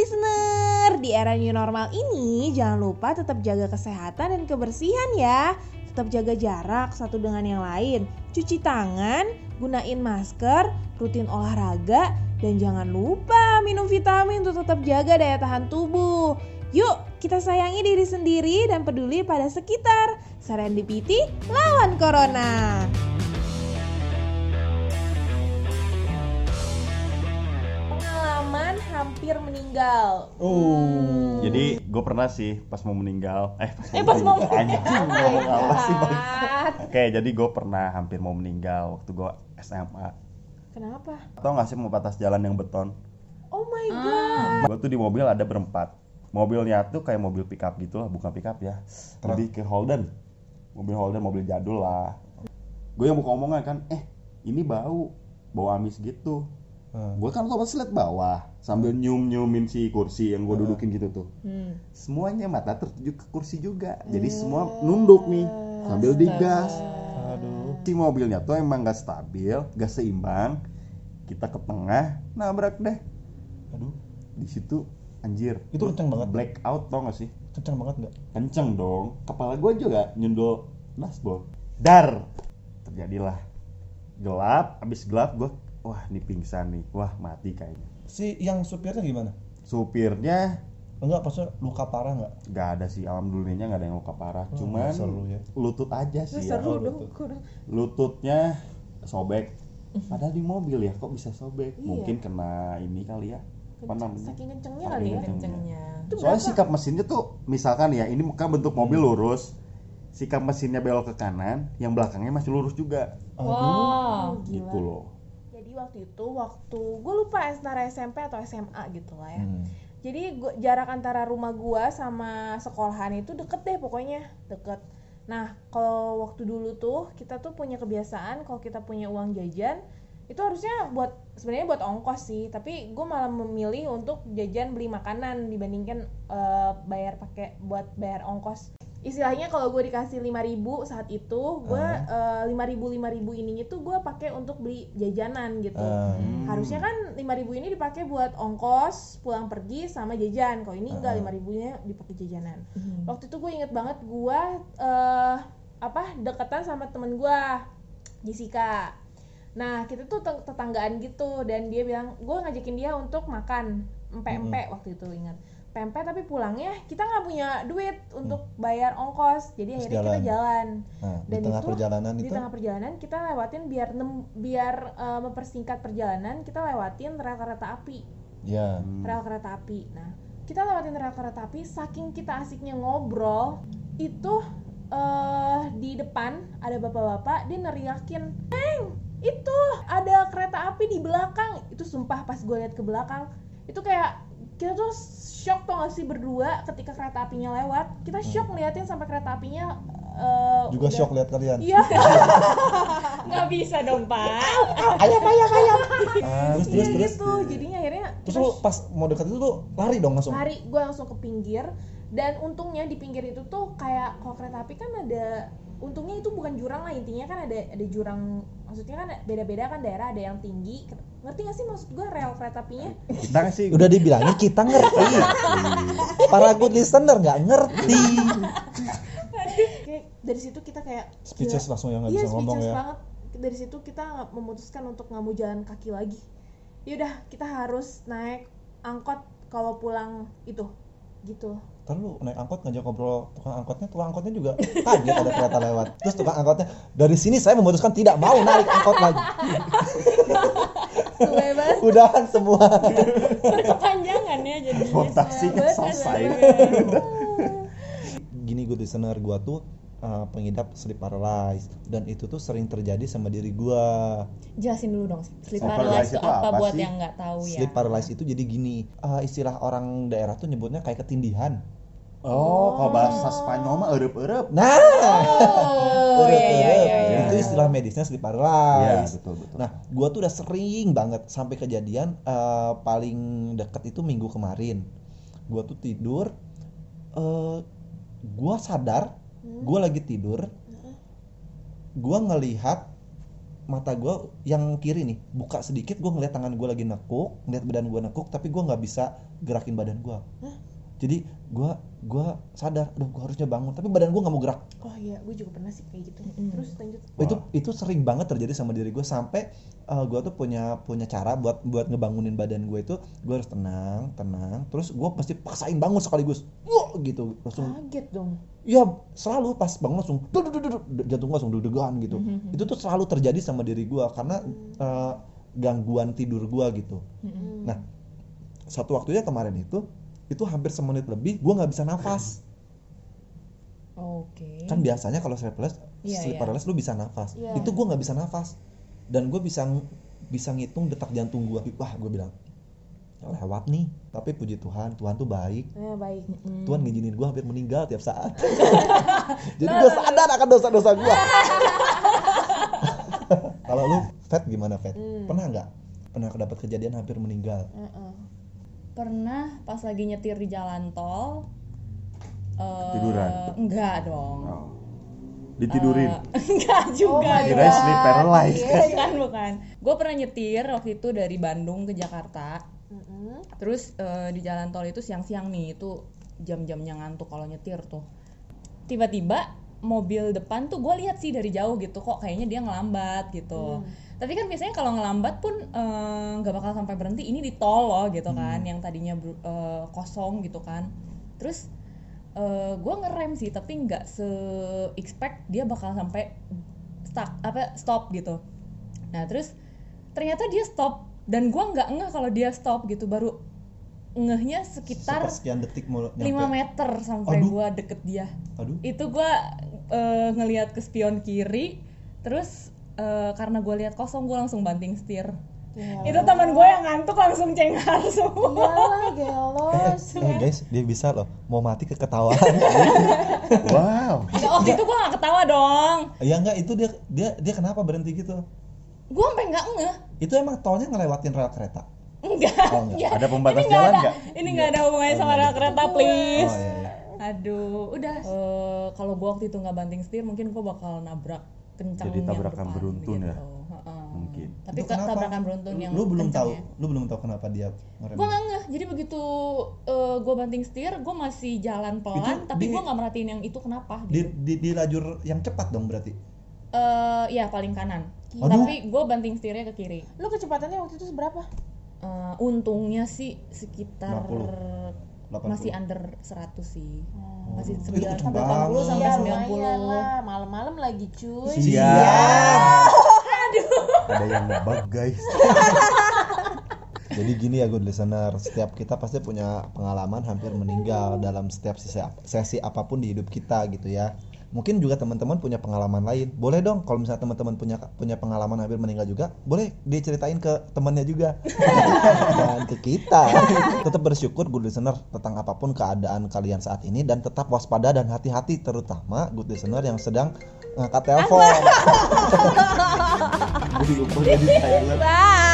listener, di era new normal ini jangan lupa tetap jaga kesehatan dan kebersihan ya. Tetap jaga jarak satu dengan yang lain. Cuci tangan, gunain masker, rutin olahraga, dan jangan lupa minum vitamin untuk tetap jaga daya tahan tubuh. Yuk, kita sayangi diri sendiri dan peduli pada sekitar. Serendipity lawan Corona. Hampir meninggal. Oh. Jadi gue pernah sih pas mau meninggal. Eh pas, Eh, pas mau anjing ngomong apa sih bang? Oke jadi gue pernah hampir mau meninggal waktu gue SMA. Kenapa? Tau gak sih mau batas jalan yang beton? Oh my god. Gue tuh di mobil ada berempat. Mobilnya tuh kayak mobil pickup gitu lah, bukan pickup ya. Lebih ke Holden. Mobil Holden, mobil jadul lah. Gue yang buka omongan kan, eh ini bau, bau amis gitu. Hmm. Gue kan otomatis liat bawah sambil nyium nyiumin si kursi yang gue dudukin gitu tuh. Hmm. Semuanya mata tertuju ke kursi juga. Jadi semua nunduk nih sambil digas. Aduh. Si mobilnya tuh emang gak stabil, gak seimbang. Kita ke tengah, nabrak deh. Aduh. Di situ anjir. Itu kenceng banget. Blackout tau gak sih? Kencang banget nggak? Kenceng dong. Kepala gue juga nyundul dashboard. Dar. Terjadilah. Gelap, abis gelap gue wah ini pingsan nih. Wah, mati kayaknya. Si yang supirnya gimana? Supirnya Enggak, maksudnya luka parah nggak? nggak ada sih alhamdulillahnya nggak ada yang luka parah Oh, cuman seru ya. lutut aja sih ya seru dong. lututnya sobek padahal di mobil ya kok bisa sobek Iya. mungkin kena ini kali ya apa Kenceng- namanya Saking kencengnya kali ya. kenceng. kencengnya Itu soalnya berapa? sikap mesinnya tuh misalkan ya ini kan bentuk mobil lurus sikap mesinnya belok ke kanan yang belakangnya masih lurus juga wow Gila. gitu loh waktu itu waktu gue lupa antara SMP atau SMA gitu lah ya. Hmm. Jadi gua, jarak antara rumah gua sama sekolahan itu deket deh pokoknya deket. Nah kalau waktu dulu tuh kita tuh punya kebiasaan kalau kita punya uang jajan itu harusnya buat sebenarnya buat ongkos sih tapi gue malah memilih untuk jajan beli makanan dibandingkan eh, bayar pakai buat bayar ongkos istilahnya kalau gue dikasih 5000 saat itu gue eh, lima ribu lima ribu ininya tuh gue pakai untuk beli jajanan gitu. Ah. harusnya kan 5000 ini dipakai buat ongkos pulang pergi sama jajan. Kalau ini enggak Ah. 5000 nya dipakai jajanan. Hmm. waktu itu gue inget banget gue eh apa deketan sama temen gue Jessica. Nah kita tuh tet- tetanggaan gitu dan dia bilang gue ngajakin dia untuk makan. Empe-empe waktu itu ingat pempek tapi pulangnya kita nggak punya duit untuk bayar ongkos. Jadi Terus akhirnya kita jalan. Nah, di Dan tengah itu, perjalanan di itu? tengah perjalanan kita lewatin biar nem- biar eh, mempersingkat perjalanan kita lewatin rel kereta api. Ya Hmm. rel kereta api. Nah kita lewatin rel kereta api saking kita asiknya ngobrol itu eh di depan ada bapak-bapak dia neriakin Neng itu ada kereta api di belakang. Itu sumpah pas gue lihat ke belakang. Itu kayak kita tuh shock tuh gak sih berdua ketika kereta apinya lewat? Kita shock ngeliatin sampai kereta apinya eh, juga udah- shock lihat kalian. Iya. Nggak bisa dong pak. Ayam ayam ayam Ah, terus terus Iya terus. gitu jadinya akhirnya terus lu pas mau dekat itu lu lari dong langsung? Lari gue langsung ke pinggir. Dan untungnya di pinggir itu tuh kayak kalau kereta api kan ada untungnya itu bukan jurang lah intinya kan ada ada jurang maksudnya kan beda-beda kan daerah ada yang tinggi. Ngerti gak sih maksud gue rel kereta apinya kita sih. Udah dibilangin kita ngerti. Para good listener nggak ngerti. Kayak dari situ kita kayak speechless gila. langsung yang nggak iya bisa ngomong speechless ya. banget. Dari situ kita memutuskan untuk nggak mau jalan kaki lagi. Yaudah kita harus naik angkot kalau pulang itu gitu Ntar lu naik angkot ngajak ngobrol tukang angkotnya, tukang angkotnya juga kaget ada kereta lewat. Terus tukang angkotnya, dari sini saya memutuskan tidak mau naik angkot lagi. Banget Udahan semua. berkepanjangan ya jadinya transportasinya Suwe selesai. Gini good listener, gua tuh uh, pengidap sleep paralysis dan itu tuh sering terjadi sama diri gua. jelasin dulu dong sleep Sleep paralysis paralysis itu apa apa buat sih? yang nggak tahu ya Sleep paralysis itu jadi gini, uh, istilah orang daerah tuh nyebutnya kayak ketindihan. oh kalau bahasa Spanyol mah erep-erep Nah, oh iya iya iya iya. itu istilah medisnya sleep Iya paralysis. betul betul Nah, gua tuh udah sering banget sampai kejadian eh, paling deket itu minggu kemarin. Gua tuh tidur, eh gua sadar, gua lagi tidur, gua ngelihat mata gue yang kiri nih buka sedikit gue ngeliat tangan gue lagi nekuk ngeliat badan gue nekuk tapi gue nggak bisa gerakin badan gue jadi gue gua sadar aduh gue harusnya bangun tapi badan gue nggak mau gerak oh iya gue juga pernah sih kayak gitu Mm-mm. terus lanjut Wah. itu itu sering banget terjadi sama diri gue sampai gue tuh punya punya cara buat buat ngebangunin badan gue itu gue harus tenang tenang terus gue pasti paksain bangun sekaligus wah gitu langsung kaget dong ya selalu pas bangun langsung duduk jantung gue langsung deg-degan gitu Mhm. itu tuh selalu terjadi sama diri gue karena eh, gangguan tidur gue gitu Mm-mm. nah satu waktunya kemarin itu itu hampir semenit lebih gue nggak bisa nafas. Oke. kan biasanya kalau sleepless Iya, sleepless lu bisa nafas. Iya. itu gue nggak bisa nafas. Dan gue bisa bisa ngitung detak jantung gue wah gue bilang lewat nih. Tapi puji Tuhan Tuhan tuh baik. Ya baik. Mm-mm. Tuhan ngizinin gue hampir meninggal tiap saat. Jadi gue sadar akan dosa-dosa gue kalau lu Fat gimana Fat Hmm. pernah nggak? Pernah dapat kejadian hampir meninggal? Heeh. Pernah pas lagi nyetir di jalan tol. eh, Tiduran? Enggak dong. Oh. Ditidurin. Eh, enggak juga. my Kirain sleep paralyzed. Iya, iya. bukan bukan. Gue pernah nyetir waktu itu dari Bandung ke Jakarta. Mm-mm. Terus eh, di jalan tol itu siang-siang nih, itu jam-jamnya ngantuk kalau nyetir tuh. Tiba-tiba mobil depan tuh gue lihat sih dari jauh gitu kok kayaknya dia ngelambat gitu. Tapi kan biasanya kalau ngelambat pun eh, nggak bakal sampai berhenti. Ini di tol loh gitu kan, yang tadinya eh, kosong gitu kan. Terus gue ngerem sih, tapi nggak se expect dia bakal sampai stuck apa stop gitu. Nah terus ternyata dia stop. Dan gua nggak ngeh kalau dia stop gitu. Baru ngehnya sekitar sekian detik mau 5 nyampe meter sampai gua deket dia. Aduh. Itu gua eh, ngelihat ke spion kiri terus eh, karena gua lihat kosong gua langsung banting setir. Ya itu teman gue yang ngantuk langsung cengar semua. Iyalah eh, gelos eh, guys dia bisa loh. Mau mati keketawaan. Wow. Nggak, waktu itu gua nggak ketawa dong. Ya enggak itu dia dia dia kenapa berhenti gitu? Gua sampai nggak ngeh. Itu emang tolnya ngelewatin rel kereta? Enggak. Oh enggak. Ada pembatas ini nggak jalan nggak? ini nggak ada hubungannya sama rel kereta. oh please. Iya, iya. Aduh, udah. Eh, kalau gua waktu itu nggak banting setir, mungkin gua bakal nabrak kencang Jadi yang tabrakan depan beruntun ya? gitu. Heeh. Mungkin. Tapi kenapa? tabrakan beruntun yang lu belum tahu kencangnya. lu belum tahu kenapa dia ngerem Gua nggak ngeh. Jadi begitu eh, gua banting setir, gua masih jalan pelan, Itu tapi di- gua nggak merhatiin yang itu kenapa. di, Gitu. di, di lajur yang cepat dong berarti Eh, ya paling kanan. Aduh. Tapi gua banting setirnya ke kiri. lu kecepatannya waktu itu seberapa Eh, untungnya sih sekitar 50, 80. masih under 100 sih. Oh. Masih Itu 9 kenceng sampai 80 banget. sampai ya 90. lumayan lah malam-malam lagi cuy Siap. Ada yang nebak guys. Jadi gini ya good listener, setiap kita pasti punya pengalaman hampir meninggal dalam setiap sesi, sesi apa pun di hidup kita gitu ya. Mungkin juga teman-teman punya pengalaman lain. Boleh dong kalau misalnya teman-teman punya punya pengalaman hampir meninggal juga, boleh diceritain ke temannya juga. Dan ke kita. Tetap bersyukur good listener tentang apa pun keadaan kalian saat ini dan tetap waspada dan hati-hati terutama good listener yang sedang ngangkat telepon. Lupa jadi. Bye.